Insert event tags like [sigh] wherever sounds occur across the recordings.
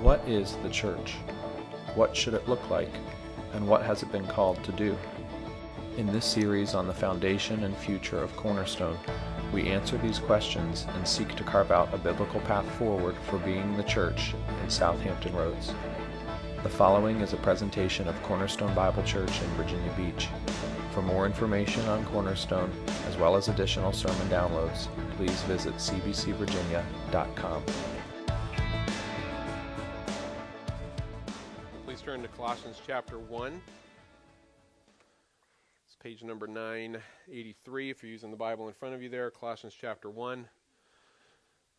What is the church? What should it look like? And what has it been called to do? In this series on the foundation and future of Cornerstone, we answer these questions and seek to carve out a biblical path forward for being the church in South Hampton Roads. The following is a presentation of Cornerstone Bible Church in Virginia Beach. For more information on Cornerstone, as well as additional sermon downloads, please visit cbcvirginia.com. Colossians chapter 1. It's page number 983 if you're using the Bible in front of you there, Colossians chapter 1.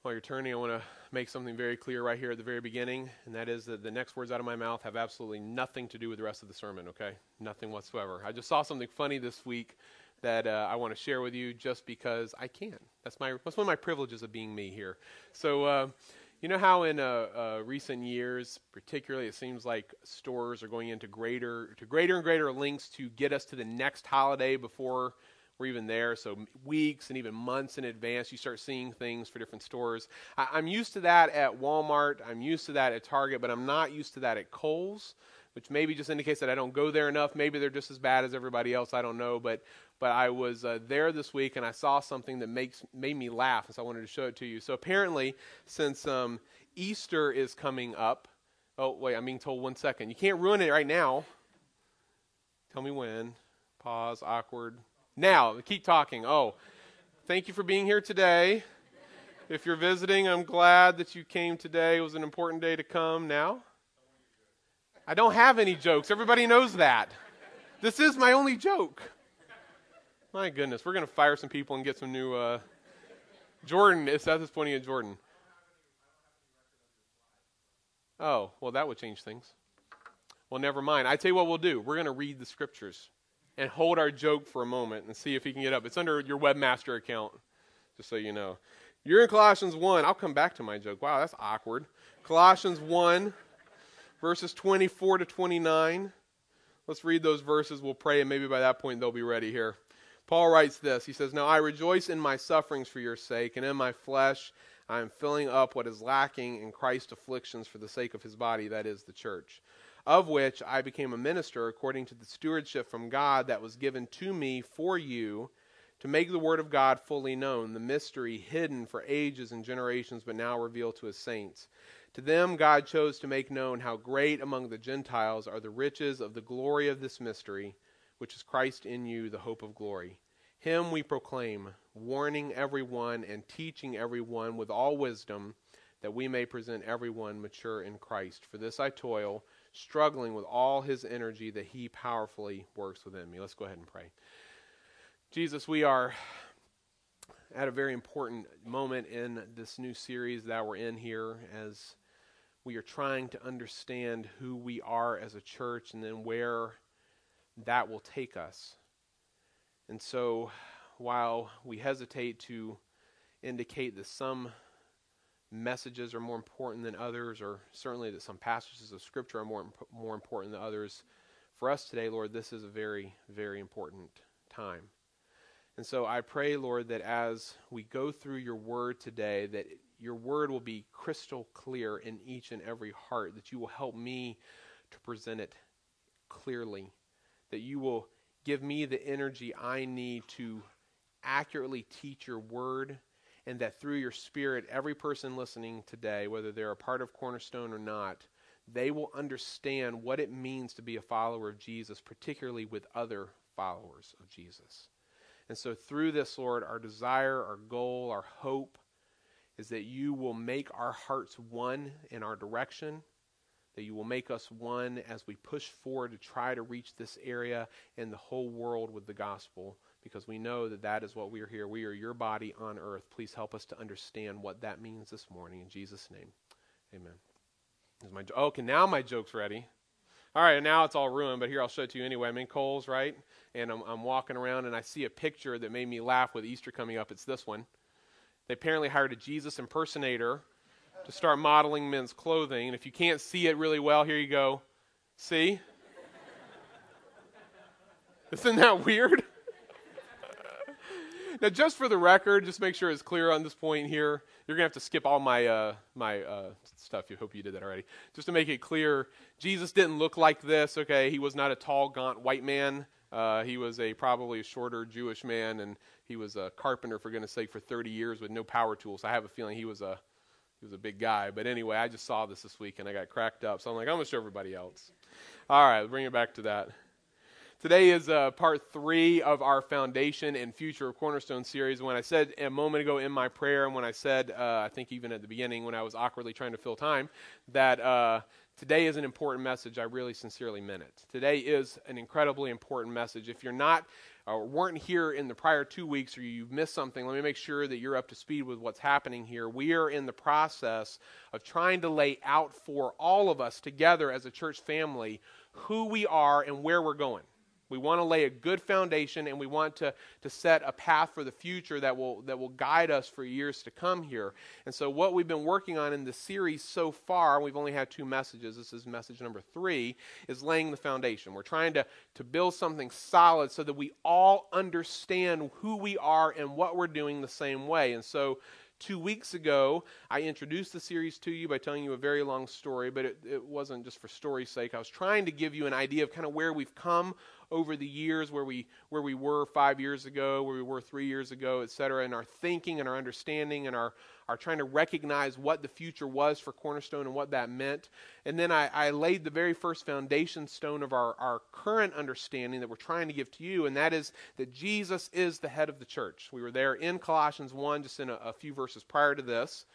While you're turning, I want to make something very clear right here at the very beginning, and that is that the next words out of my mouth have absolutely nothing to do with the rest of the sermon, okay? Nothing whatsoever. I just saw something funny this week that uh, I want to share with you just because I can. That's, my, that's one of my privileges of being me here. So, uh, you know how in uh, uh, recent years, particularly, it seems like stores are going into greater to greater and greater lengths to get us to the next holiday before we're even there. So weeks and even months in advance, you start seeing things for different stores. I, I'm used to that at Walmart. I'm used to that at Target, but I'm not used to that at Kohl's which maybe just indicates that I don't go there enough. Maybe they're just as bad as everybody else. I don't know. But but I was uh, there this week and I saw something that makes made me laugh, and so I wanted to show it to you. So apparently, since um, Easter is coming up, oh wait, I'm being told one second. You can't ruin it right now. Tell me when. Pause. Awkward. Now, keep talking. Oh, thank you for being here today. If you're visiting, I'm glad that you came today. It was an important day to come. Now. I don't have any jokes. Everybody knows that. This is my only joke. My goodness, we're going to fire some people and get some new. Uh, Jordan, Seth is pointing at Jordan. Oh, well, that would change things. Well, never mind. I tell you what we'll do. We're going to read the scriptures and hold our joke for a moment and see if he can get up. It's under your webmaster account, just so you know. You're in Colossians 1. I'll come back to my joke. Wow, that's awkward. Colossians 1 verses 24 to 29. Let's read those verses. We'll pray, and maybe by that point they'll be ready here. Paul writes this He says, Now I rejoice in my sufferings for your sake, and in my flesh I am filling up what is lacking in Christ's afflictions for the sake of his body, that is, the church, of which I became a minister according to the stewardship from God that was given to me for you to make the word of God fully known, the mystery hidden for ages and generations, but now revealed to his saints. To them God chose to make known how great among the Gentiles are the riches of the glory of this mystery, which is Christ in you, the hope of glory. Him we proclaim, warning everyone and teaching everyone with all wisdom, that we may present everyone mature in Christ. For this I toil, struggling with all his energy that he powerfully works within me. Let's go ahead and pray. Jesus, we are at a very important moment in this new series that we're in here as we are trying to understand who we are as a church and then where that will take us. And so, while we hesitate to indicate that some messages are more important than others, or certainly that some passages of Scripture are more, more important than others, for us today, Lord, this is a very, very important time. And so I pray, Lord, that as we go through your word today, that your word will be crystal clear in each and every heart, that you will help me to present it clearly, that you will give me the energy I need to accurately teach your word, and that through your spirit, every person listening today, whether they're a part of Cornerstone or not, they will understand what it means to be a follower of Jesus, particularly with other followers of Jesus. And so, through this, Lord, our desire, our goal, our hope is that you will make our hearts one in our direction, that you will make us one as we push forward to try to reach this area and the whole world with the gospel, because we know that that is what we are here. We are your body on earth. Please help us to understand what that means this morning. In Jesus' name, amen. Is my, okay, now my joke's ready. All right, now it's all ruined, but here I'll show it to you anyway. I'm in Kohl's, right? And I'm, I'm walking around and I see a picture that made me laugh with Easter coming up. It's this one. They apparently hired a Jesus impersonator to start modeling men's clothing. And if you can't see it really well, here you go. See? Isn't that weird? now, just for the record, just make sure it's clear on this point here. You're gonna have to skip all my uh, my uh, stuff. You hope you did that already. Just to make it clear, Jesus didn't look like this. Okay, he was not a tall, gaunt white man. Uh, he was a probably a shorter Jewish man, and he was a carpenter for goodness sake for 30 years with no power tools. I have a feeling he was a he was a big guy. But anyway, I just saw this this week and I got cracked up. So I'm like, I'm gonna show everybody else. All right, bring it back to that. Today is uh, part three of our foundation and future of Cornerstone series. When I said a moment ago in my prayer, and when I said, uh, I think even at the beginning when I was awkwardly trying to fill time, that uh, today is an important message, I really sincerely meant it. Today is an incredibly important message. If you're not or weren't here in the prior two weeks or you've missed something, let me make sure that you're up to speed with what's happening here. We are in the process of trying to lay out for all of us together as a church family who we are and where we're going. We want to lay a good foundation and we want to, to set a path for the future that will, that will guide us for years to come here. And so, what we've been working on in the series so far, we've only had two messages. This is message number three, is laying the foundation. We're trying to, to build something solid so that we all understand who we are and what we're doing the same way. And so, two weeks ago, I introduced the series to you by telling you a very long story, but it, it wasn't just for story's sake. I was trying to give you an idea of kind of where we've come over the years, where we where we were five years ago, where we were three years ago, et cetera, and our thinking and our understanding and our our trying to recognize what the future was for Cornerstone and what that meant. And then I, I laid the very first foundation stone of our, our current understanding that we're trying to give to you, and that is that Jesus is the head of the church. We were there in Colossians 1, just in a, a few verses prior to this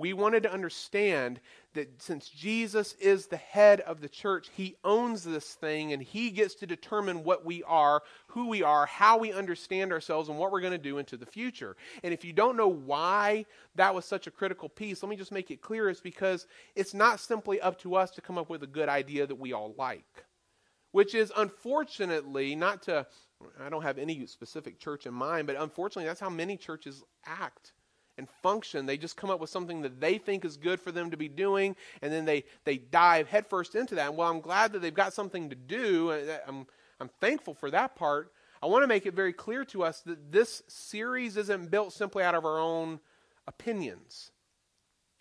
we wanted to understand that since Jesus is the head of the church, he owns this thing and he gets to determine what we are, who we are, how we understand ourselves, and what we're going to do into the future. And if you don't know why that was such a critical piece, let me just make it clear it's because it's not simply up to us to come up with a good idea that we all like, which is unfortunately not to. I don't have any specific church in mind, but unfortunately, that's how many churches act and function. They just come up with something that they think is good for them to be doing, and then they, they dive headfirst into that. And while I'm glad that they've got something to do, uh, I'm, I'm thankful for that part, I want to make it very clear to us that this series isn't built simply out of our own opinions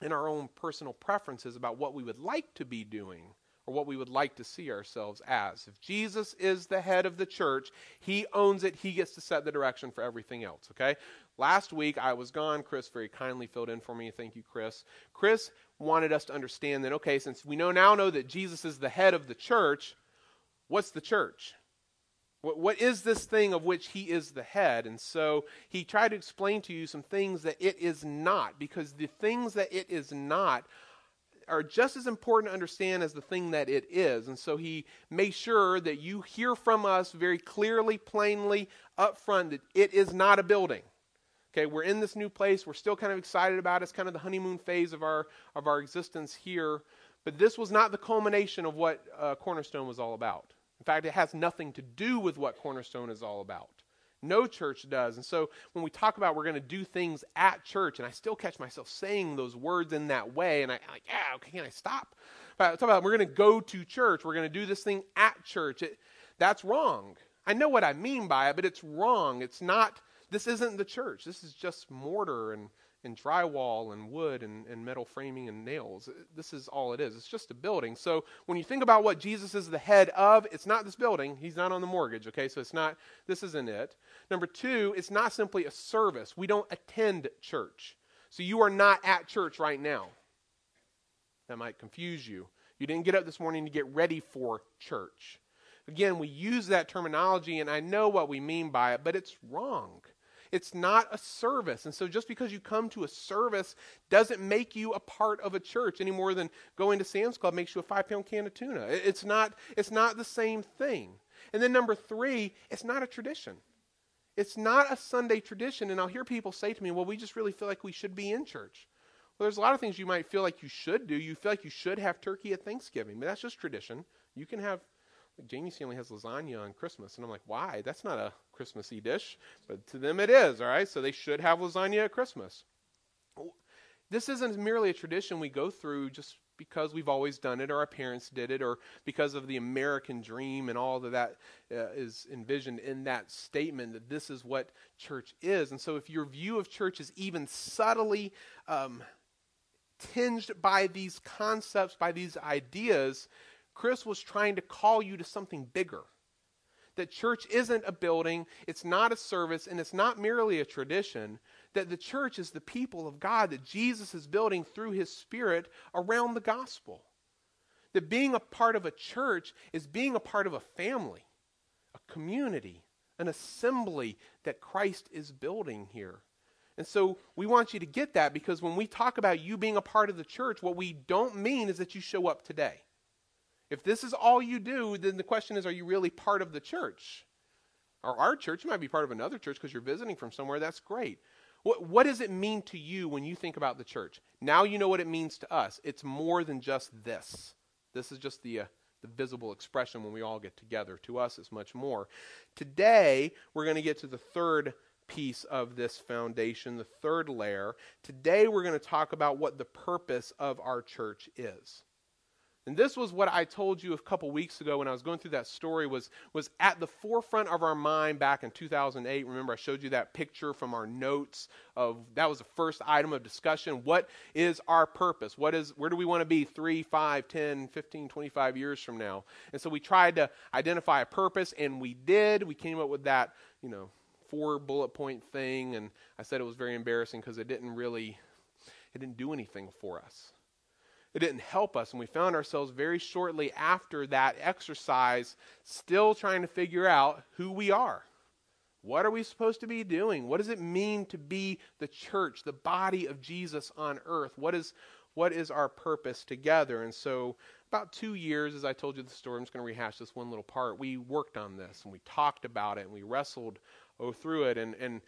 and our own personal preferences about what we would like to be doing or what we would like to see ourselves as. If Jesus is the head of the church, he owns it, he gets to set the direction for everything else, okay? Last week I was gone. Chris very kindly filled in for me. Thank you, Chris. Chris wanted us to understand that, okay, since we know now know that Jesus is the head of the church, what's the church? What, what is this thing of which he is the head? And so he tried to explain to you some things that it is not, because the things that it is not are just as important to understand as the thing that it is. And so he made sure that you hear from us very clearly, plainly, up front that it is not a building. Okay, we're in this new place. We're still kind of excited about it. It's kind of the honeymoon phase of our of our existence here. But this was not the culmination of what uh, Cornerstone was all about. In fact, it has nothing to do with what Cornerstone is all about. No church does. And so when we talk about we're going to do things at church, and I still catch myself saying those words in that way, and I, am like, yeah, okay, can I stop? But I talk about we're going to go to church. We're going to do this thing at church. It, that's wrong. I know what I mean by it, but it's wrong. It's not this isn't the church. This is just mortar and, and drywall and wood and, and metal framing and nails. This is all it is. It's just a building. So when you think about what Jesus is the head of, it's not this building. He's not on the mortgage, okay? So it's not, this isn't it. Number two, it's not simply a service. We don't attend church. So you are not at church right now. That might confuse you. You didn't get up this morning to get ready for church. Again, we use that terminology, and I know what we mean by it, but it's wrong. It's not a service. And so just because you come to a service doesn't make you a part of a church any more than going to Sam's Club makes you a five pound can of tuna. It's not, it's not the same thing. And then number three, it's not a tradition. It's not a Sunday tradition. And I'll hear people say to me, well, we just really feel like we should be in church. Well, there's a lot of things you might feel like you should do. You feel like you should have turkey at Thanksgiving, but that's just tradition. You can have Jamie's family has lasagna on Christmas. And I'm like, why? That's not a Christmassy dish. But to them it is, all right? So they should have lasagna at Christmas. This isn't merely a tradition we go through just because we've always done it or our parents did it or because of the American dream and all of that uh, is envisioned in that statement that this is what church is. And so if your view of church is even subtly um, tinged by these concepts, by these ideas, Chris was trying to call you to something bigger. That church isn't a building, it's not a service, and it's not merely a tradition. That the church is the people of God that Jesus is building through his Spirit around the gospel. That being a part of a church is being a part of a family, a community, an assembly that Christ is building here. And so we want you to get that because when we talk about you being a part of the church, what we don't mean is that you show up today. If this is all you do, then the question is are you really part of the church? Or our church, you might be part of another church because you're visiting from somewhere, that's great. What, what does it mean to you when you think about the church? Now you know what it means to us. It's more than just this. This is just the, uh, the visible expression when we all get together. To us, it's much more. Today, we're going to get to the third piece of this foundation, the third layer. Today we're going to talk about what the purpose of our church is. And this was what I told you a couple weeks ago when I was going through that story was, was at the forefront of our mind back in 2008. Remember I showed you that picture from our notes of that was the first item of discussion. What is our purpose? What is where do we want to be 3, 5, 10, 15, 25 years from now? And so we tried to identify a purpose and we did. We came up with that, you know, four bullet point thing, and I said it was very embarrassing because it didn't really, it didn't do anything for us. It didn't help us, and we found ourselves very shortly after that exercise still trying to figure out who we are. What are we supposed to be doing? What does it mean to be the church, the body of Jesus on earth? What is, what is our purpose together? And so, about two years, as I told you the story, I'm just going to rehash this one little part. We worked on this and we talked about it and we wrestled oh, through it. And, and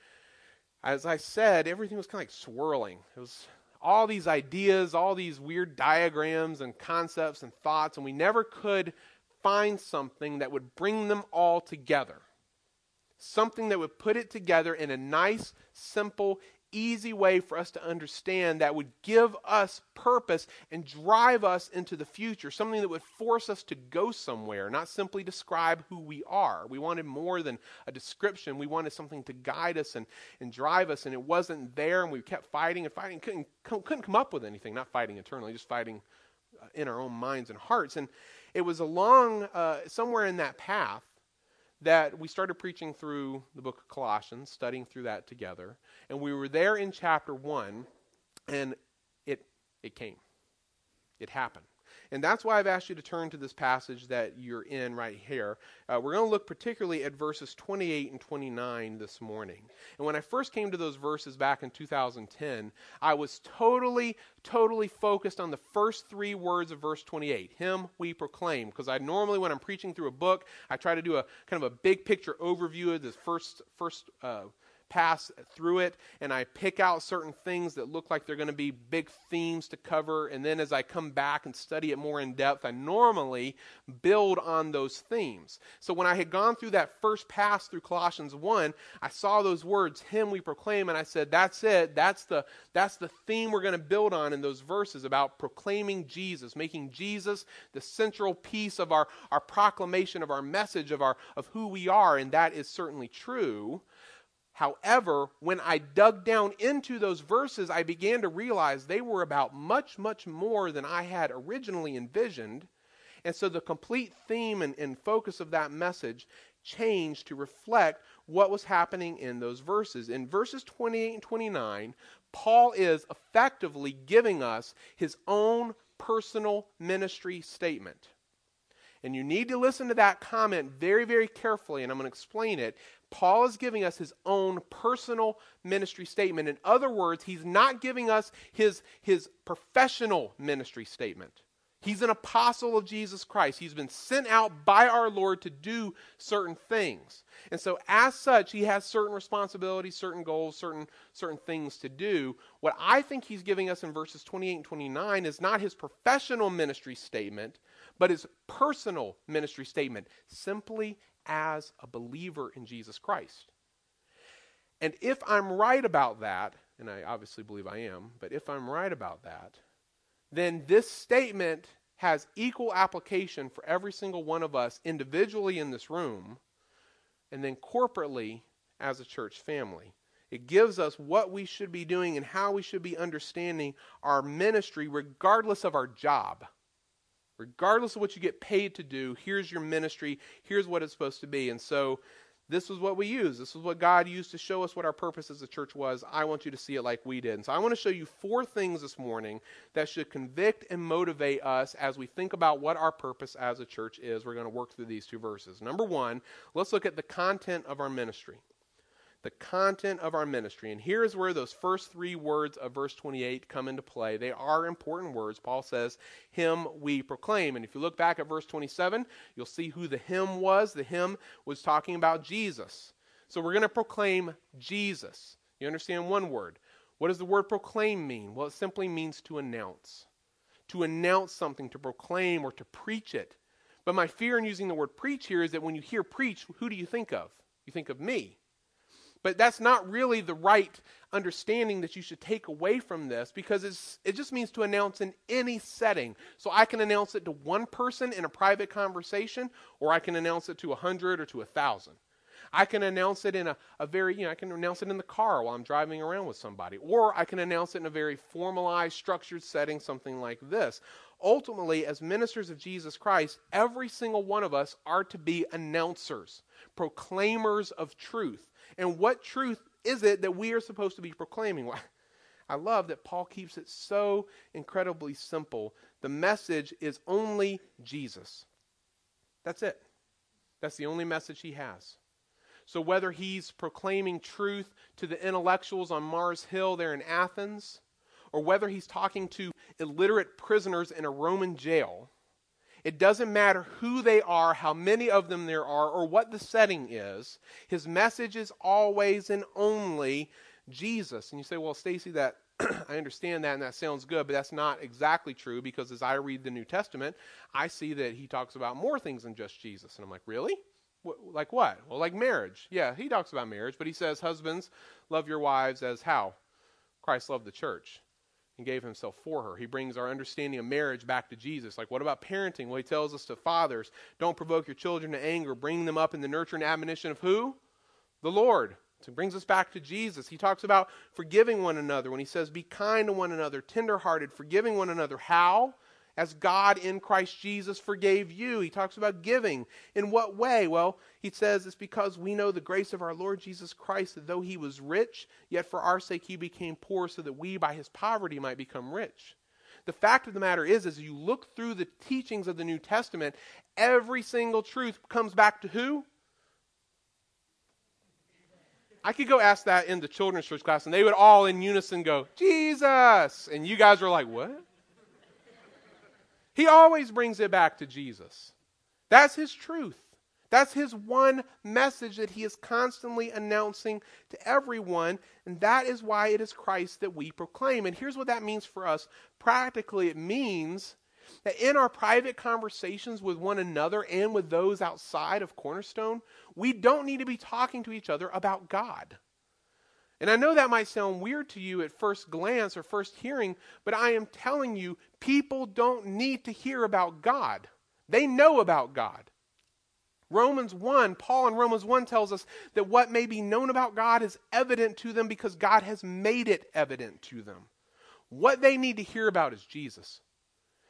as I said, everything was kind of like swirling. It was all these ideas, all these weird diagrams and concepts and thoughts, and we never could find something that would bring them all together. Something that would put it together in a nice, simple, easy way for us to understand that would give us purpose and drive us into the future, something that would force us to go somewhere, not simply describe who we are. We wanted more than a description, we wanted something to guide us and, and drive us, and it wasn't there, and we kept fighting and fighting, couldn't, couldn't come up with anything, not fighting internally, just fighting uh, in our own minds and hearts. And it was along, uh, somewhere in that path, that we started preaching through the book of Colossians, studying through that together. And we were there in chapter 1, and it, it came. It happened. And that's why I've asked you to turn to this passage that you're in right here. Uh, we're going to look particularly at verses 28 and 29 this morning. And when I first came to those verses back in 2010, I was totally, totally focused on the first three words of verse 28 Him we proclaim. Because I normally, when I'm preaching through a book, I try to do a kind of a big picture overview of the first, first uh, pass through it and I pick out certain things that look like they're going to be big themes to cover. And then as I come back and study it more in depth, I normally build on those themes. So when I had gone through that first pass through Colossians 1, I saw those words, Him we proclaim, and I said, That's it. That's the, that's the theme we're going to build on in those verses about proclaiming Jesus, making Jesus the central piece of our, our proclamation of our message of, our, of who we are. And that is certainly true. However, when I dug down into those verses, I began to realize they were about much, much more than I had originally envisioned. And so the complete theme and, and, focus of that message changed to reflect what was happening in those verses. In verses 28 and 29, Paul is effectively giving us his own personal ministry statement. And you need to listen to that comment very, very carefully, and I'm going to explain it. Paul is giving us his own personal ministry statement. In other words, he's not giving us his, his professional ministry statement. He's an apostle of Jesus Christ. He's been sent out by our Lord to do certain things. And so, as such, he has certain responsibilities, certain goals, certain, certain things to do. What I think he's giving us in verses 28 and 29 is not his professional ministry statement, but his personal ministry statement, simply as a believer in Jesus Christ. And if I'm right about that, and I obviously believe I am, but if I'm right about that, then this statement has equal application for every single one of us individually in this room and then corporately as a church family. It gives us what we should be doing and how we should be understanding our ministry, regardless of our job. Regardless of what you get paid to do, here's your ministry, here's what it's supposed to be. And so this was what we use. This was what God used to show us what our purpose as a church was. I want you to see it like we did. And so I want to show you four things this morning that should convict and motivate us as we think about what our purpose as a church is. We're going to work through these two verses. Number one, let's look at the content of our ministry the content of our ministry. And here's where those first three words of verse 28 come into play. They are important words. Paul says, Him we proclaim. And if you look back at verse 27, you'll see who the him was. The him was talking about Jesus. So we're going to proclaim Jesus. You understand one word. What does the word proclaim mean? Well, it simply means to announce. To announce something, to proclaim, or to preach it. But my fear in using the word preach here is that when you hear preach, who do you think of? You think of me. But that's not really the right understanding that you should take away from this because it just means to announce in any setting. So I can announce it to one person in a private conversation, or I can announce it to a hundred or to a thousand. I can announce it in a, a very, you know, I can announce it in the car while I'm driving around with somebody. Or I can announce it in a very formalized, structured setting, something like this. Ultimately, as ministers of Jesus Christ, every single one of us are to be announcers, proclaimers of truth. And what truth is it that we are supposed to be proclaiming? Well, [laughs] I love that Paul keeps it so incredibly simple. The message is only Jesus. That's it. That's the only message he has. So whether he's proclaiming truth to the intellectuals on Mars Hill there in Athens, or whether he's talking to illiterate prisoners in a Roman jail, it doesn't matter who they are, how many of them there are, or what the setting is. His message is always and only Jesus. And you say, well, Stacy, that [clears throat] I understand that and that sounds good, but that's not exactly true because as I read the New Testament, I see that he talks about more things than just Jesus. And I'm like, really? Like what? Well, like marriage. Yeah, he talks about marriage, but he says, husbands, love your wives as how? Christ loved the church and gave himself for her. He brings our understanding of marriage back to Jesus. Like, what about parenting? Well, he tells us to fathers, don't provoke your children to anger, bring them up in the nurture and admonition of who? The Lord. So he brings us back to Jesus. He talks about forgiving one another when he says, be kind to one another, tenderhearted, forgiving one another. How? As God in Christ Jesus forgave you. He talks about giving. In what way? Well, he says it's because we know the grace of our Lord Jesus Christ, that though he was rich, yet for our sake he became poor, so that we by his poverty might become rich. The fact of the matter is, as you look through the teachings of the New Testament, every single truth comes back to who? I could go ask that in the children's church class, and they would all in unison go, Jesus! And you guys were like, what? He always brings it back to Jesus. That's his truth. That's his one message that he is constantly announcing to everyone, and that is why it is Christ that we proclaim. And here's what that means for us. Practically, it means that in our private conversations with one another and with those outside of Cornerstone, we don't need to be talking to each other about God. And I know that might sound weird to you at first glance or first hearing, but I am telling you, people don't need to hear about God. They know about God. Romans 1, Paul in Romans 1 tells us that what may be known about God is evident to them because God has made it evident to them. What they need to hear about is Jesus.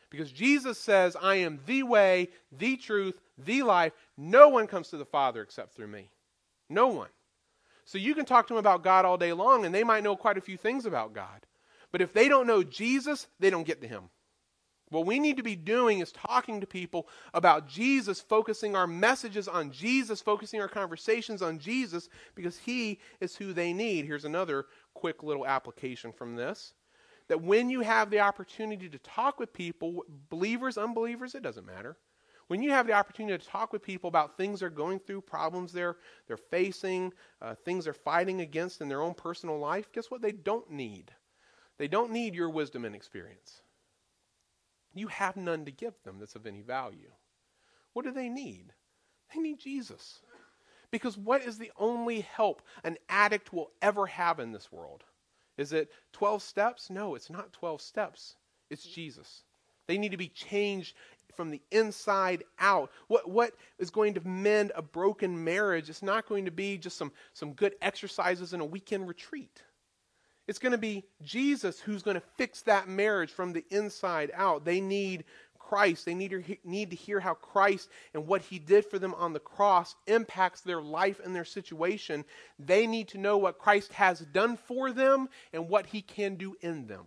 Because Jesus says, I am the way, the truth, the life. No one comes to the Father except through me. No one. So you can talk to them about God all day long, and they might know quite a few things about God. But if they don't know Jesus, they don't get to Him. What we need to be doing is talking to people about Jesus, focusing our messages on Jesus, focusing our conversations on Jesus, because He is who they need. Here's another quick little application from this that when you have the opportunity to talk with people, believers, unbelievers, it doesn't matter when you have the opportunity to talk with people about things they're going through, problems they're, they're facing, uh, things they're fighting against in their own personal life, guess what they don't need? They don't need your wisdom and experience. You have none to give them that's of any value. What do they need? They need Jesus. Because what is the only help an addict will ever have in this world? Is it 12 steps? No, it's not 12 steps. It's Jesus. They need to be changed from the inside out. What, what is going to mend a broken marriage? It's not going to be just some, some good exercises in a weekend retreat. It's going to be Jesus who's going to fix that marriage from the inside out. They need Christ. They need to, need to hear how Christ and what he did for them on the cross impacts their life and their situation. They need to know what Christ has done for them and what he can do in them.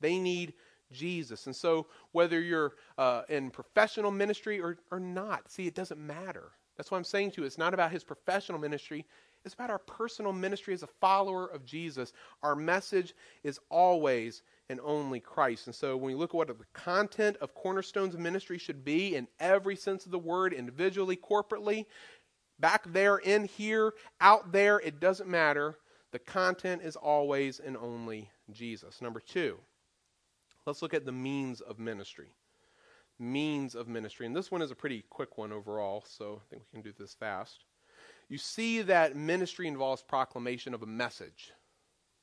They need Jesus. And so, whether you're uh, in professional ministry or, or not, see, it doesn't matter. That's what I'm saying to you. It's not about his professional ministry, it's about our personal ministry as a follower of Jesus. Our message is always and only Christ. And so when we look at what the content of Cornerstone's ministry should be in every sense of the word, individually, corporately, back there, in here, out there, it doesn't matter. The content is always and only Jesus. Number two, let's look at the means of ministry. Means of ministry. And this one is a pretty quick one overall, so I think we can do this fast you see that ministry involves proclamation of a message,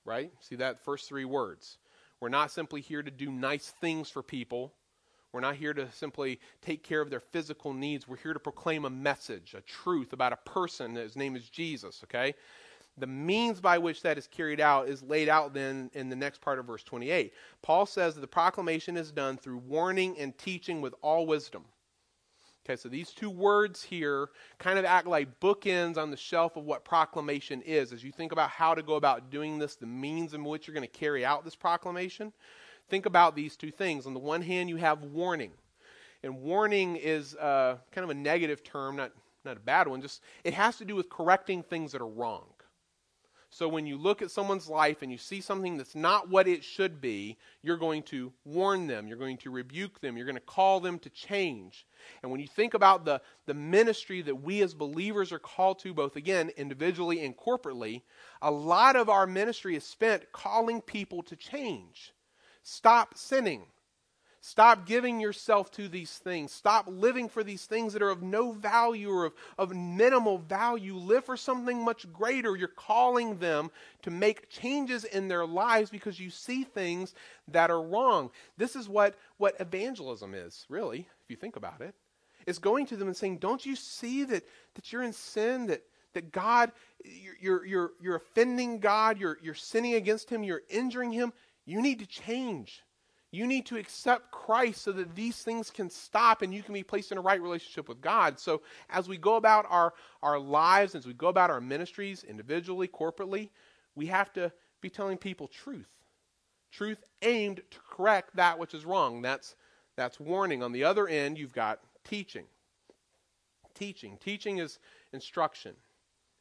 right? See that first three words. We're not simply here to do nice things for people. We're not here to simply take care of their physical needs. We're here to proclaim a message, a truth about a person. His name is Jesus, okay? The means by which that is carried out is laid out then in the next part of verse 28. Paul says that the proclamation is done through warning and teaching with all wisdom. Okay, so these two words here kind of act like bookends on the shelf of what proclamation is. As you think about how to go about doing this, the means in which you're going to carry out this proclamation, think about these two things. On the one hand, you have warning. And warning is uh, kind of a negative term, not, not a bad one, just it has to do with correcting things that are wrong. So when you look at someone's life and you see something that's not what it should be, you're going to warn them, you're going to rebuke them, you're going to call them to change. And when you think about the, the ministry that we as believers are called to, both again, individually and corporately, a lot of our ministry is spent calling people to change. Stop sinning. Stop giving yourself to these things. Stop living for these things that are of no value or of, of minimal value. Live for something much greater. You're calling them to make changes in their lives because you see things that are wrong. This is what, what evangelism is, really, if you think about it. It's going to them and saying, Don't you see that, that you're in sin, that, that God, you're, you're, you're offending God, you're, you're sinning against Him, you're injuring Him? You need to change. You need to accept Christ so that these things can stop and you can be placed in a right relationship with God. So, as we go about our, our lives, as we go about our ministries, individually, corporately, we have to be telling people truth. Truth aimed to correct that which is wrong. That's, that's warning. On the other end, you've got teaching. Teaching. Teaching is instruction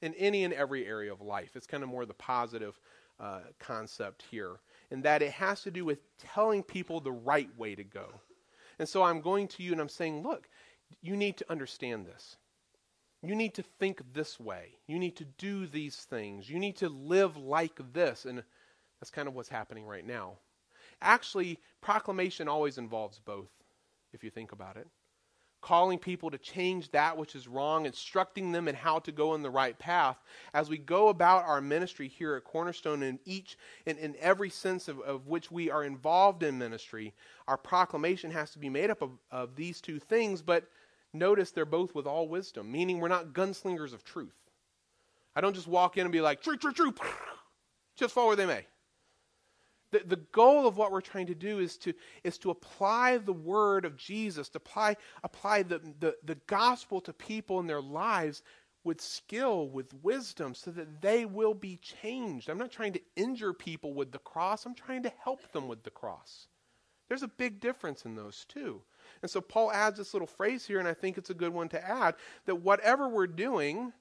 in any and every area of life. It's kind of more the positive uh, concept here and that it has to do with telling people the right way to go. And so I'm going to you and I'm saying, look, you need to understand this. You need to think this way. You need to do these things. You need to live like this. And that's kind of what's happening right now. Actually, proclamation always involves both, if you think about it calling people to change that which is wrong, instructing them in how to go in the right path. As we go about our ministry here at Cornerstone in each in, in every sense of, of which we are involved in ministry, our proclamation has to be made up of, of these two things, but notice they're both with all wisdom, meaning we're not gunslingers of truth. I don't just walk in and be like, true, true, true, [laughs] just fall where they may. The, the goal of what we're trying to do is to, is to apply the word of Jesus, to apply, apply the, the, the gospel to people in their lives with skill, with wisdom, so that they will be changed. I'm not trying to injure people with the cross, I'm trying to help them with the cross. There's a big difference in those two. And so Paul adds this little phrase here, and I think it's a good one to add that whatever we're doing,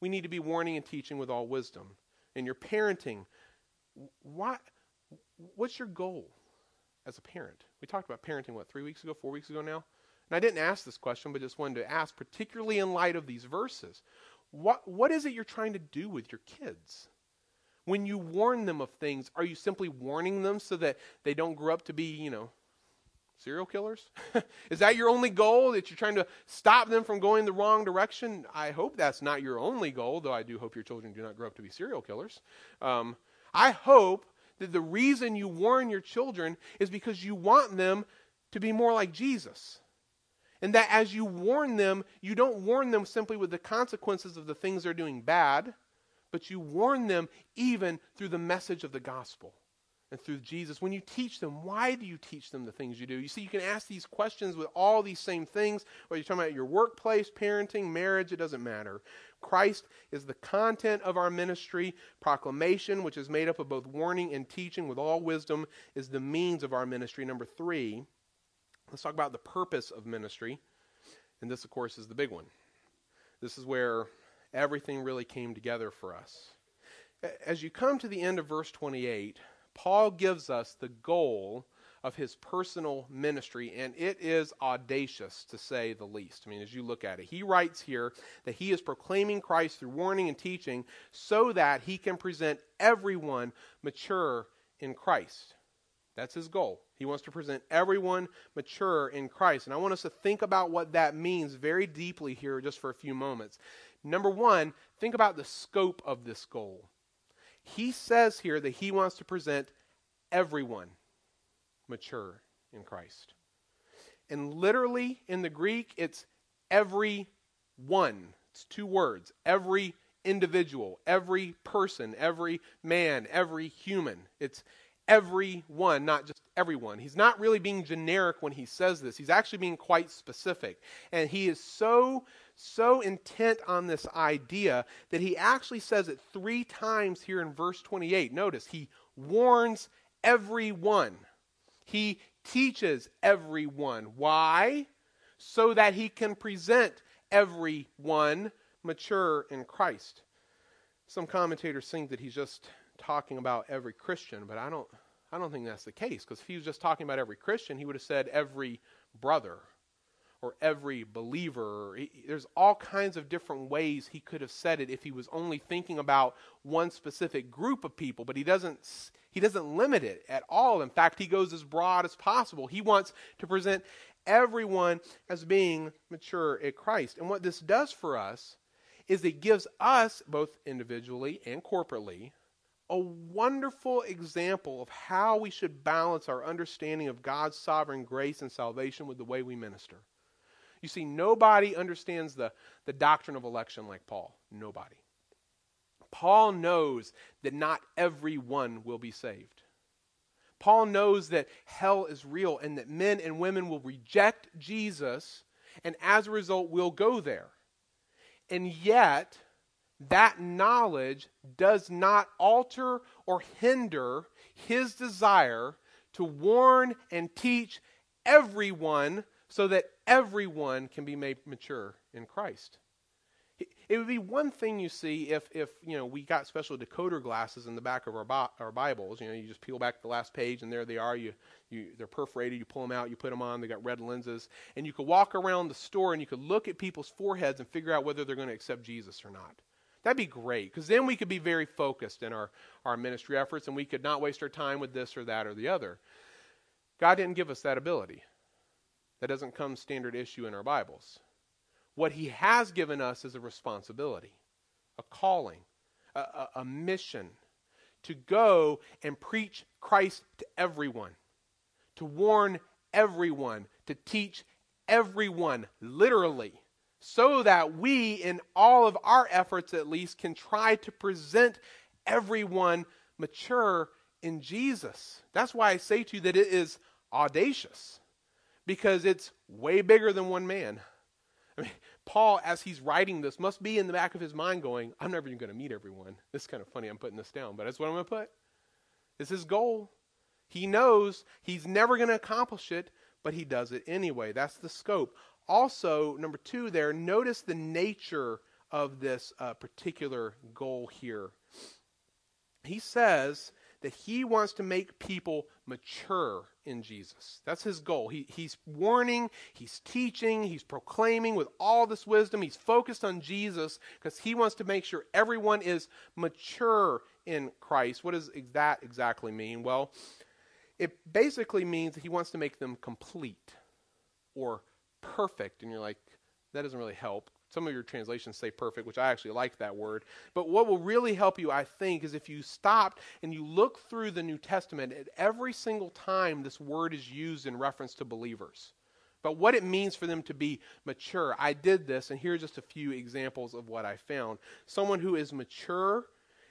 we need to be warning and teaching with all wisdom. In your parenting, why, what's your goal as a parent? We talked about parenting, what, three weeks ago, four weeks ago now? And I didn't ask this question, but just wanted to ask, particularly in light of these verses, what, what is it you're trying to do with your kids? When you warn them of things, are you simply warning them so that they don't grow up to be, you know, serial killers? [laughs] is that your only goal, that you're trying to stop them from going the wrong direction? I hope that's not your only goal, though I do hope your children do not grow up to be serial killers. Um, I hope that the reason you warn your children is because you want them to be more like Jesus. And that as you warn them, you don't warn them simply with the consequences of the things they're doing bad, but you warn them even through the message of the gospel and through Jesus. When you teach them, why do you teach them the things you do? You see, you can ask these questions with all these same things, whether you're talking about your workplace, parenting, marriage, it doesn't matter. Christ is the content of our ministry. Proclamation, which is made up of both warning and teaching with all wisdom, is the means of our ministry. Number three, let's talk about the purpose of ministry. And this, of course, is the big one. This is where everything really came together for us. As you come to the end of verse 28, Paul gives us the goal of his personal ministry, and it is audacious to say the least. I mean, as you look at it, he writes here that he is proclaiming Christ through warning and teaching so that he can present everyone mature in Christ. That's his goal. He wants to present everyone mature in Christ. And I want us to think about what that means very deeply here just for a few moments. Number one, think about the scope of this goal. He says here that he wants to present everyone mature in Christ. And literally in the Greek, it's every one. It's two words. Every individual, every person, every man, every human. It's everyone, not just everyone. He's not really being generic when he says this. He's actually being quite specific. And he is so, so intent on this idea that he actually says it three times here in verse 28. Notice, he warns everyone. He teaches everyone. Why? So that he can present everyone mature in Christ. Some commentators think that he's just talking about every Christian, but I don't I don't think that's the case because if he was just talking about every Christian, he would have said every brother or every believer. He, there's all kinds of different ways he could have said it if he was only thinking about one specific group of people, but he doesn't he doesn't limit it at all. In fact, he goes as broad as possible. He wants to present everyone as being mature in Christ. And what this does for us is it gives us, both individually and corporately, a wonderful example of how we should balance our understanding of God's sovereign grace and salvation with the way we minister. You see, nobody understands the, the doctrine of election like Paul. Nobody. Paul knows that not everyone will be saved. Paul knows that hell is real and that men and women will reject Jesus and as a result will go there. And yet, that knowledge does not alter or hinder his desire to warn and teach everyone so that everyone can be made mature in Christ. It would be one thing you see if, if you know we got special decoder glasses in the back of our, Bi- our Bibles. You know, you just peel back the last page, and there they are. You, you, they're perforated. You pull them out. You put them on. They got red lenses, and you could walk around the store and you could look at people's foreheads and figure out whether they're going to accept Jesus or not. That'd be great because then we could be very focused in our, our ministry efforts, and we could not waste our time with this or that or the other. God didn't give us that ability. That doesn't come standard issue in our Bibles. What he has given us is a responsibility, a calling, a, a, a mission to go and preach Christ to everyone, to warn everyone, to teach everyone, literally, so that we, in all of our efforts at least, can try to present everyone mature in Jesus. That's why I say to you that it is audacious, because it's way bigger than one man. I mean, Paul, as he's writing this, must be in the back of his mind going, I'm never even going to meet everyone. This is kind of funny, I'm putting this down, but that's what I'm going to put. It's his goal. He knows he's never going to accomplish it, but he does it anyway. That's the scope. Also, number two, there, notice the nature of this uh, particular goal here. He says that he wants to make people mature in Jesus. That's his goal. He, he's warning, he's teaching, he's proclaiming with all this wisdom. He's focused on Jesus because he wants to make sure everyone is mature in Christ. What does that exactly mean? Well, it basically means that he wants to make them complete or perfect. And you're like, that doesn't really help Some of your translations say perfect, which I actually like that word. But what will really help you, I think, is if you stop and you look through the New Testament at every single time this word is used in reference to believers. But what it means for them to be mature. I did this, and here are just a few examples of what I found. Someone who is mature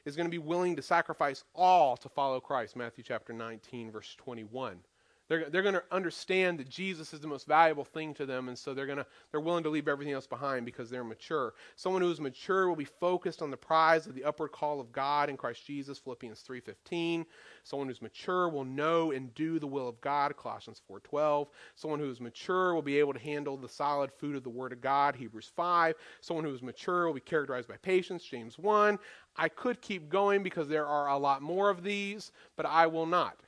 is going to be willing to sacrifice all to follow Christ. Matthew chapter 19, verse 21. They're, they're going to understand that Jesus is the most valuable thing to them, and so they're, to, they're willing to leave everything else behind because they're mature. Someone who is mature will be focused on the prize of the upward call of God in Christ Jesus, Philippians 3.15. Someone who's mature will know and do the will of God, Colossians 4.12. Someone who is mature will be able to handle the solid food of the Word of God, Hebrews 5. Someone who is mature will be characterized by patience, James 1. I could keep going because there are a lot more of these, but I will not.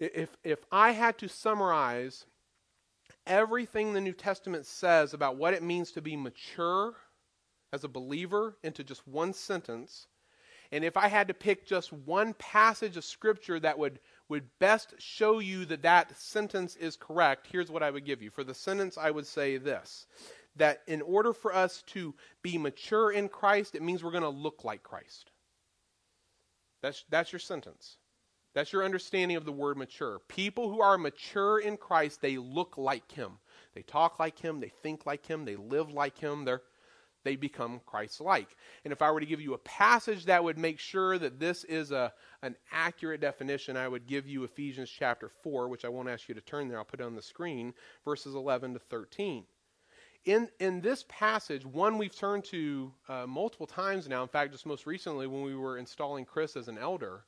If, if I had to summarize everything the New Testament says about what it means to be mature as a believer into just one sentence, and if I had to pick just one passage of Scripture that would, would best show you that that sentence is correct, here's what I would give you. For the sentence, I would say this that in order for us to be mature in Christ, it means we're going to look like Christ. That's, that's your sentence. That's your understanding of the word mature. People who are mature in Christ, they look like him. They talk like him, they think like him, they live like him, they're they become Christ like. And if I were to give you a passage that would make sure that this is a, an accurate definition, I would give you Ephesians chapter 4, which I won't ask you to turn there, I'll put it on the screen, verses 11 to 13. In, in this passage, one we've turned to uh, multiple times now, in fact, just most recently when we were installing Chris as an elder,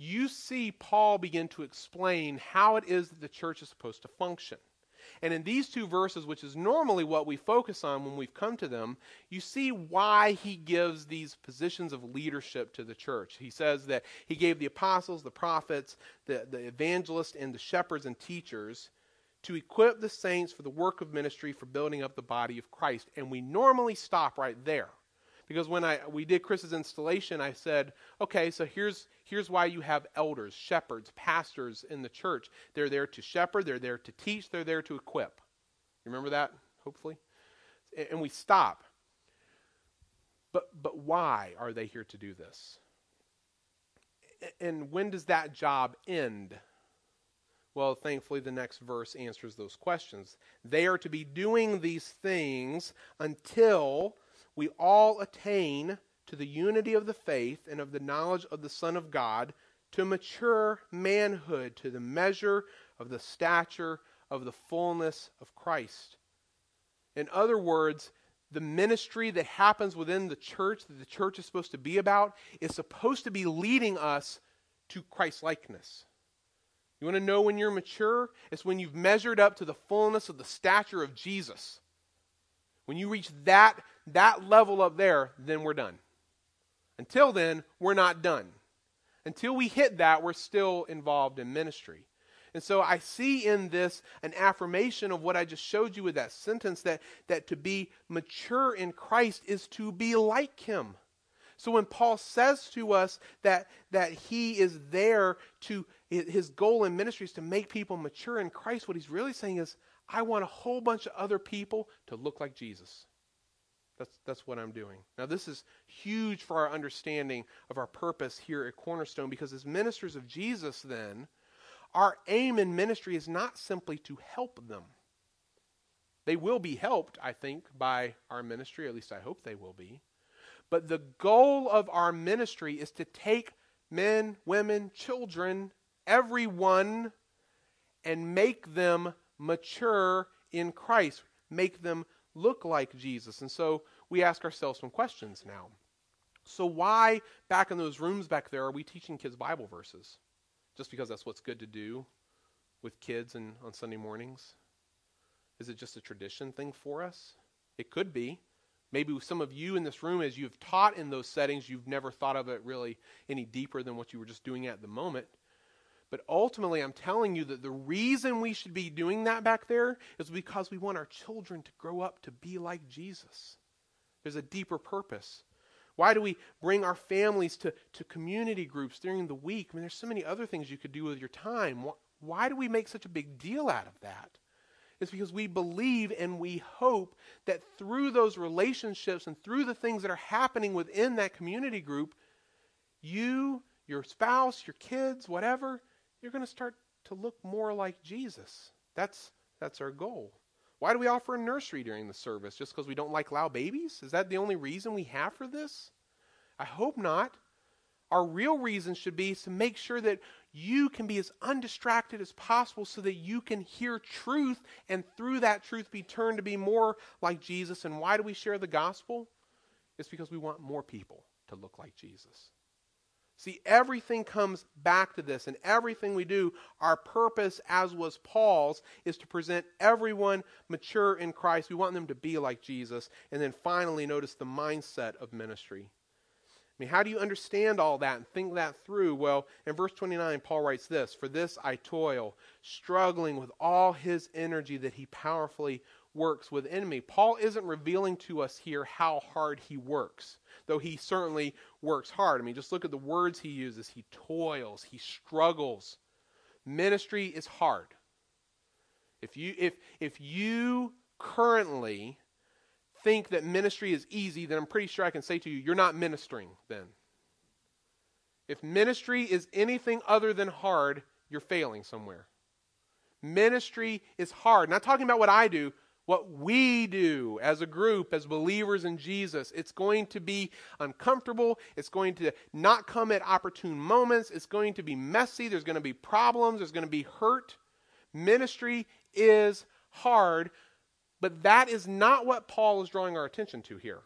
you see Paul begin to explain how it is that the church is supposed to function. And in these two verses, which is normally what we focus on when we've come to them, you see why he gives these positions of leadership to the church. He says that he gave the apostles, the prophets, the, the evangelists, and the shepherds and teachers to equip the saints for the work of ministry for building up the body of Christ. And we normally stop right there. Because when I we did Chris's installation, I said, okay, so here's here's why you have elders, shepherds, pastors in the church. They're there to shepherd, they're there to teach, they're there to equip. You remember that, hopefully? And we stop. But but why are they here to do this? And when does that job end? Well, thankfully, the next verse answers those questions. They are to be doing these things until we all attain to the unity of the faith and of the knowledge of the Son of God, to mature manhood, to the measure of the stature of the fullness of Christ. In other words, the ministry that happens within the church, that the church is supposed to be about, is supposed to be leading us to Christ likeness. You want to know when you're mature? It's when you've measured up to the fullness of the stature of Jesus. When you reach that, that level up there, then we're done. Until then, we're not done. Until we hit that, we're still involved in ministry. And so I see in this an affirmation of what I just showed you with that sentence that, that to be mature in Christ is to be like him. So when Paul says to us that, that he is there to, his goal in ministry is to make people mature in Christ, what he's really saying is, I want a whole bunch of other people to look like Jesus. That's, that's what I'm doing. Now, this is huge for our understanding of our purpose here at Cornerstone because, as ministers of Jesus, then, our aim in ministry is not simply to help them. They will be helped, I think, by our ministry, at least I hope they will be. But the goal of our ministry is to take men, women, children, everyone, and make them mature in Christ, make them look like Jesus. And so we ask ourselves some questions now. So, why back in those rooms back there are we teaching kids Bible verses? Just because that's what's good to do with kids and on Sunday mornings? Is it just a tradition thing for us? It could be. Maybe some of you in this room, as you've taught in those settings, you've never thought of it really any deeper than what you were just doing at the moment. But ultimately, I'm telling you that the reason we should be doing that back there is because we want our children to grow up to be like Jesus. There's a deeper purpose. Why do we bring our families to, to community groups during the week? I mean, there's so many other things you could do with your time. Why, why do we make such a big deal out of that? It's because we believe and we hope that through those relationships and through the things that are happening within that community group, you, your spouse, your kids, whatever, you're going to start to look more like Jesus. That's, that's our goal. Why do we offer a nursery during the service? Just because we don't like loud babies? Is that the only reason we have for this? I hope not. Our real reason should be to make sure that you can be as undistracted as possible so that you can hear truth and through that truth be turned to be more like Jesus. And why do we share the gospel? It's because we want more people to look like Jesus. See, everything comes back to this, and everything we do, our purpose, as was Paul's, is to present everyone mature in Christ. We want them to be like Jesus. And then finally, notice the mindset of ministry. I mean, how do you understand all that and think that through? Well, in verse 29, Paul writes this For this I toil, struggling with all his energy that he powerfully works within me. Paul isn't revealing to us here how hard he works, though he certainly works hard. I mean, just look at the words he uses. He toils, he struggles. Ministry is hard. If you, if, if you currently think that ministry is easy, then I'm pretty sure I can say to you, you're not ministering then. If ministry is anything other than hard, you're failing somewhere. Ministry is hard. Not talking about what I do, what we do as a group, as believers in Jesus. It's going to be uncomfortable. It's going to not come at opportune moments. It's going to be messy. There's going to be problems. There's going to be hurt. Ministry is hard, but that is not what Paul is drawing our attention to here.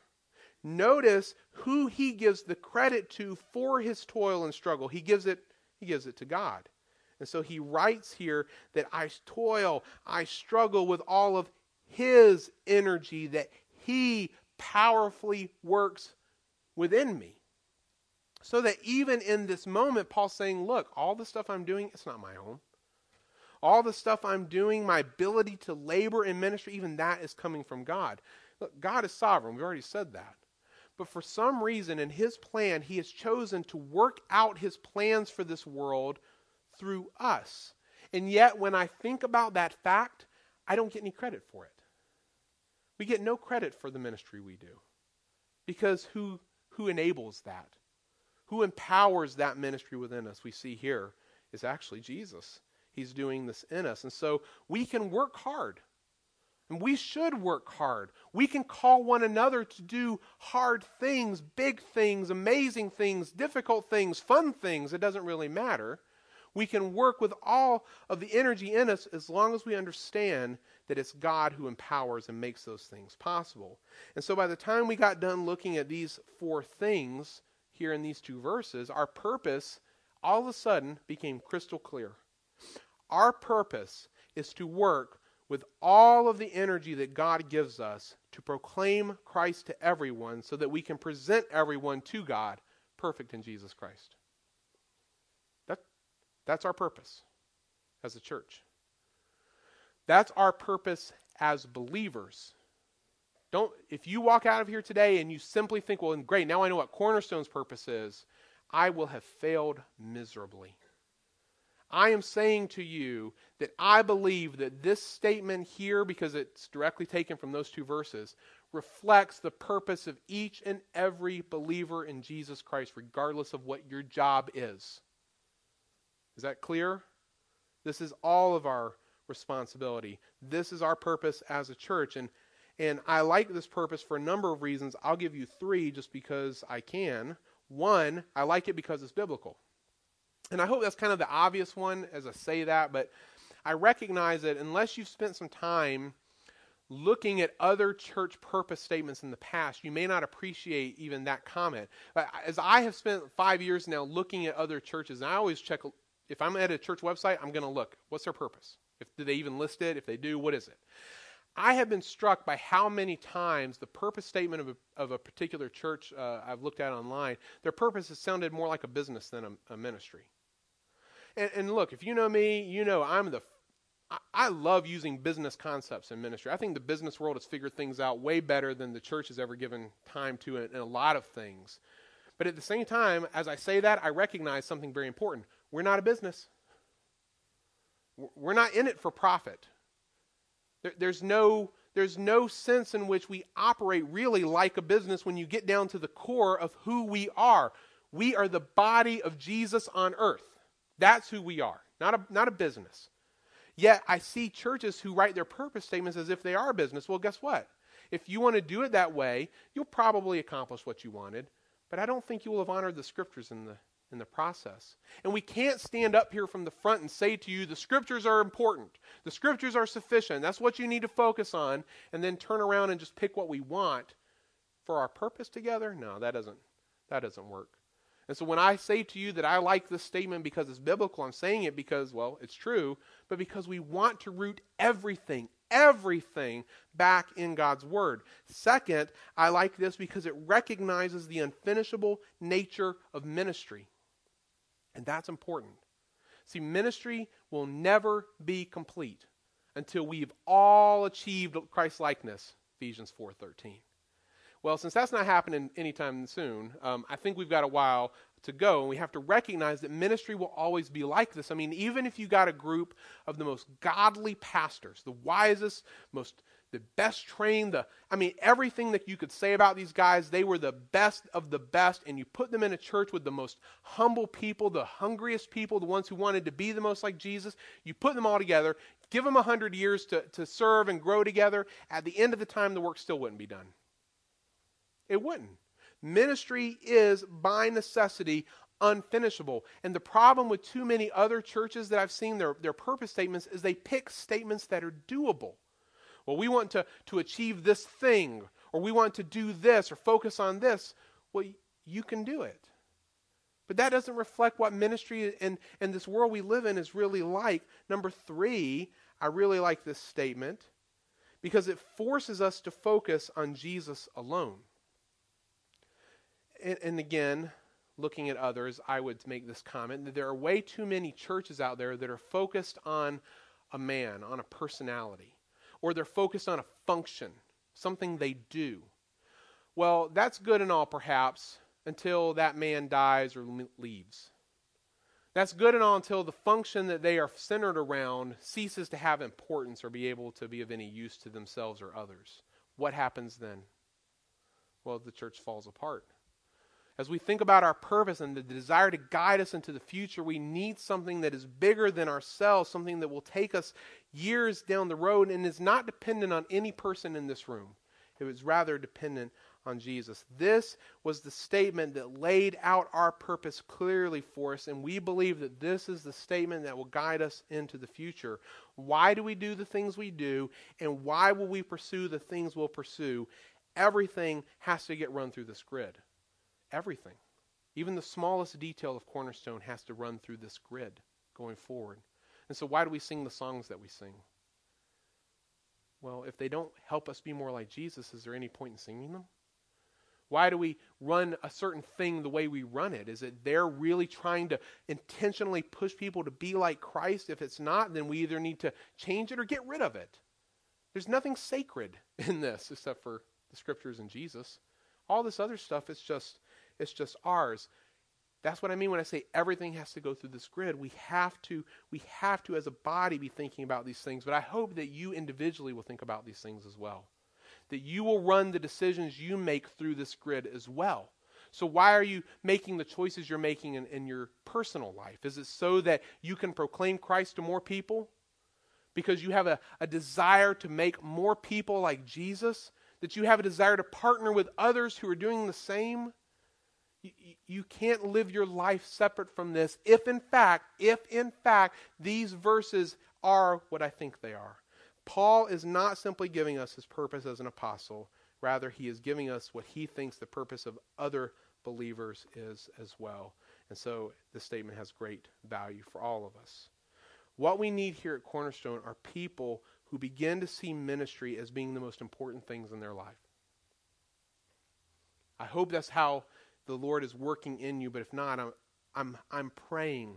Notice who he gives the credit to for his toil and struggle. He gives it he gives it to God. And so he writes here that I toil, I struggle with all of his energy that he powerfully works within me. So that even in this moment, Paul's saying, Look, all the stuff I'm doing, it's not my own all the stuff I'm doing, my ability to labor in ministry, even that is coming from God. Look, God is sovereign. We've already said that. But for some reason, in His plan, He has chosen to work out His plans for this world through us. And yet, when I think about that fact, I don't get any credit for it. We get no credit for the ministry we do. Because who, who enables that? Who empowers that ministry within us, we see here, is actually Jesus. He's doing this in us. And so we can work hard. And we should work hard. We can call one another to do hard things, big things, amazing things, difficult things, fun things. It doesn't really matter. We can work with all of the energy in us as long as we understand that it's God who empowers and makes those things possible. And so by the time we got done looking at these four things here in these two verses, our purpose all of a sudden became crystal clear. Our purpose is to work with all of the energy that God gives us to proclaim Christ to everyone so that we can present everyone to God perfect in Jesus Christ. That, that's our purpose as a church. That's our purpose as believers. Don't if you walk out of here today and you simply think, well, great, now I know what Cornerstone's purpose is, I will have failed miserably. I am saying to you that I believe that this statement here, because it's directly taken from those two verses, reflects the purpose of each and every believer in Jesus Christ, regardless of what your job is. Is that clear? This is all of our responsibility. This is our purpose as a church. And, and I like this purpose for a number of reasons. I'll give you three just because I can. One, I like it because it's biblical. And I hope that's kind of the obvious one as I say that, but I recognize that unless you've spent some time looking at other church purpose statements in the past, you may not appreciate even that comment. As I have spent five years now looking at other churches, and I always check if I'm at a church website, I'm going to look what's their purpose. If do they even list it? If they do, what is it? I have been struck by how many times the purpose statement of a, of a particular church uh, I've looked at online, their purpose has sounded more like a business than a, a ministry. And, and, look, if you know me, you know I'm the. I, love using business concepts in ministry. I think the business world has figured things out way better than the church has ever given time to in a lot of things. But at the same time, as I say that, I recognize something very important. We're not a business. We're not in it for profit. There, there's no there's no sense in which we operate really like a business when you get down to the core of who we are. We are the body of Jesus on earth. That's who we are, not a, not a business. Yet I see churches who write their purpose statements as if they are a business. Well, guess what? If you want to do it that way, you'll probably accomplish what you wanted, but I don't think you will have honored the scriptures in the in the process. And we can't stand up here from the front and say to you, the scriptures are important. The scriptures are sufficient. That's what you need to focus on, and then turn around and just pick what we want for our purpose together. No, that doesn't that doesn't work. And so when I say to you that I like this statement because it's biblical, I'm saying it because, well, it's true, but because we want to root everything, everything back in God's Word. Second, I like this because it recognizes the unfinishable nature of ministry. And that's important. See, ministry will never be complete until we've all achieved Christ likeness, Ephesians 4:13. Well, since that's not happening anytime soon, um, I think we've got a while to go, and we have to recognize that ministry will always be like this. I mean, even if you got a group of the most godly pastors, the wisest, most the best trained, the I mean, everything that you could say about these guys, they were the best of the best, and you put them in a church with the most humble people, the hungriest people, the ones who wanted to be the most like Jesus. You put them all together, give them a hundred years to, to serve and grow together. At the end of the time, the work still wouldn't be done. It wouldn't. Ministry is, by necessity, unfinishable. And the problem with too many other churches that I've seen their, their purpose statements is they pick statements that are doable. Well, we want to, to achieve this thing, or we want to do this, or focus on this. Well, you can do it. But that doesn't reflect what ministry and, and this world we live in is really like. Number three, I really like this statement because it forces us to focus on Jesus alone. And, and again, looking at others, I would make this comment that there are way too many churches out there that are focused on a man, on a personality or they're focused on a function, something they do. Well, that's good and all, perhaps, until that man dies or leaves. That's good and all until the function that they are centered around ceases to have importance or be able to be of any use to themselves or others. What happens then? Well, the church falls apart. As we think about our purpose and the desire to guide us into the future, we need something that is bigger than ourselves, something that will take us years down the road and is not dependent on any person in this room. It was rather dependent on Jesus. This was the statement that laid out our purpose clearly for us, and we believe that this is the statement that will guide us into the future. Why do we do the things we do, and why will we pursue the things we'll pursue? Everything has to get run through this grid. Everything. Even the smallest detail of Cornerstone has to run through this grid going forward. And so, why do we sing the songs that we sing? Well, if they don't help us be more like Jesus, is there any point in singing them? Why do we run a certain thing the way we run it? Is it they're really trying to intentionally push people to be like Christ? If it's not, then we either need to change it or get rid of it. There's nothing sacred [laughs] in this except for the scriptures and Jesus. All this other stuff is just it's just ours. That's what I mean when I say everything has to go through this grid. We have to we have to as a body be thinking about these things, but I hope that you individually will think about these things as well. That you will run the decisions you make through this grid as well. So why are you making the choices you're making in, in your personal life? Is it so that you can proclaim Christ to more people? Because you have a, a desire to make more people like Jesus? That you have a desire to partner with others who are doing the same? You can't live your life separate from this if in fact if in fact these verses are what i think they are. Paul is not simply giving us his purpose as an apostle. Rather he is giving us what he thinks the purpose of other believers is as well. And so this statement has great value for all of us. What we need here at cornerstone are people who begin to see ministry as being the most important things in their life. I hope that's how the Lord is working in you, but if not, I'm, I'm, I'm praying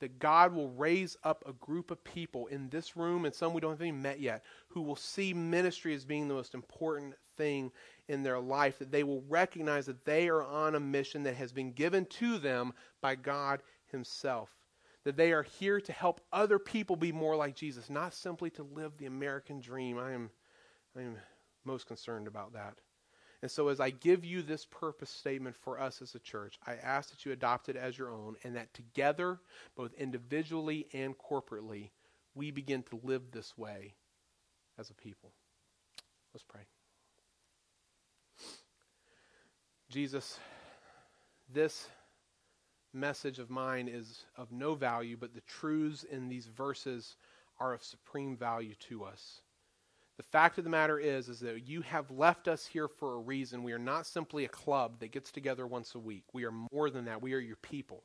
that God will raise up a group of people in this room and some we don't have even met yet who will see ministry as being the most important thing in their life, that they will recognize that they are on a mission that has been given to them by God Himself. that they are here to help other people be more like Jesus, not simply to live the American dream. I am, I am most concerned about that. And so, as I give you this purpose statement for us as a church, I ask that you adopt it as your own and that together, both individually and corporately, we begin to live this way as a people. Let's pray. Jesus, this message of mine is of no value, but the truths in these verses are of supreme value to us. The fact of the matter is is that you have left us here for a reason. We are not simply a club that gets together once a week. We are more than that. We are your people.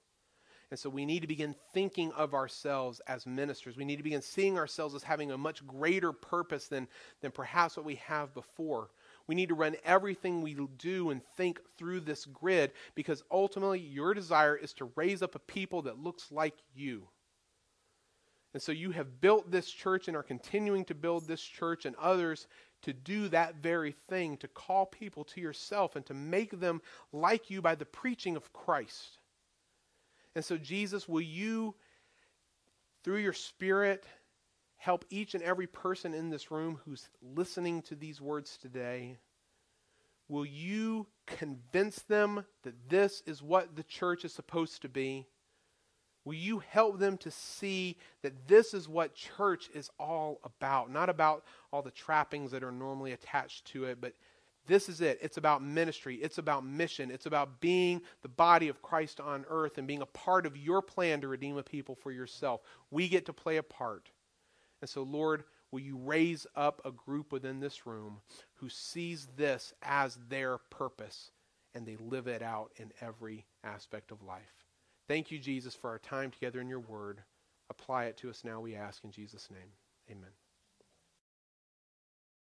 And so we need to begin thinking of ourselves as ministers. We need to begin seeing ourselves as having a much greater purpose than, than perhaps what we have before. We need to run everything we do and think through this grid because ultimately your desire is to raise up a people that looks like you. And so you have built this church and are continuing to build this church and others to do that very thing, to call people to yourself and to make them like you by the preaching of Christ. And so, Jesus, will you, through your Spirit, help each and every person in this room who's listening to these words today? Will you convince them that this is what the church is supposed to be? Will you help them to see that this is what church is all about? Not about all the trappings that are normally attached to it, but this is it. It's about ministry. It's about mission. It's about being the body of Christ on earth and being a part of your plan to redeem a people for yourself. We get to play a part. And so, Lord, will you raise up a group within this room who sees this as their purpose and they live it out in every aspect of life? Thank you, Jesus, for our time together in your word. Apply it to us now, we ask in Jesus' name. Amen.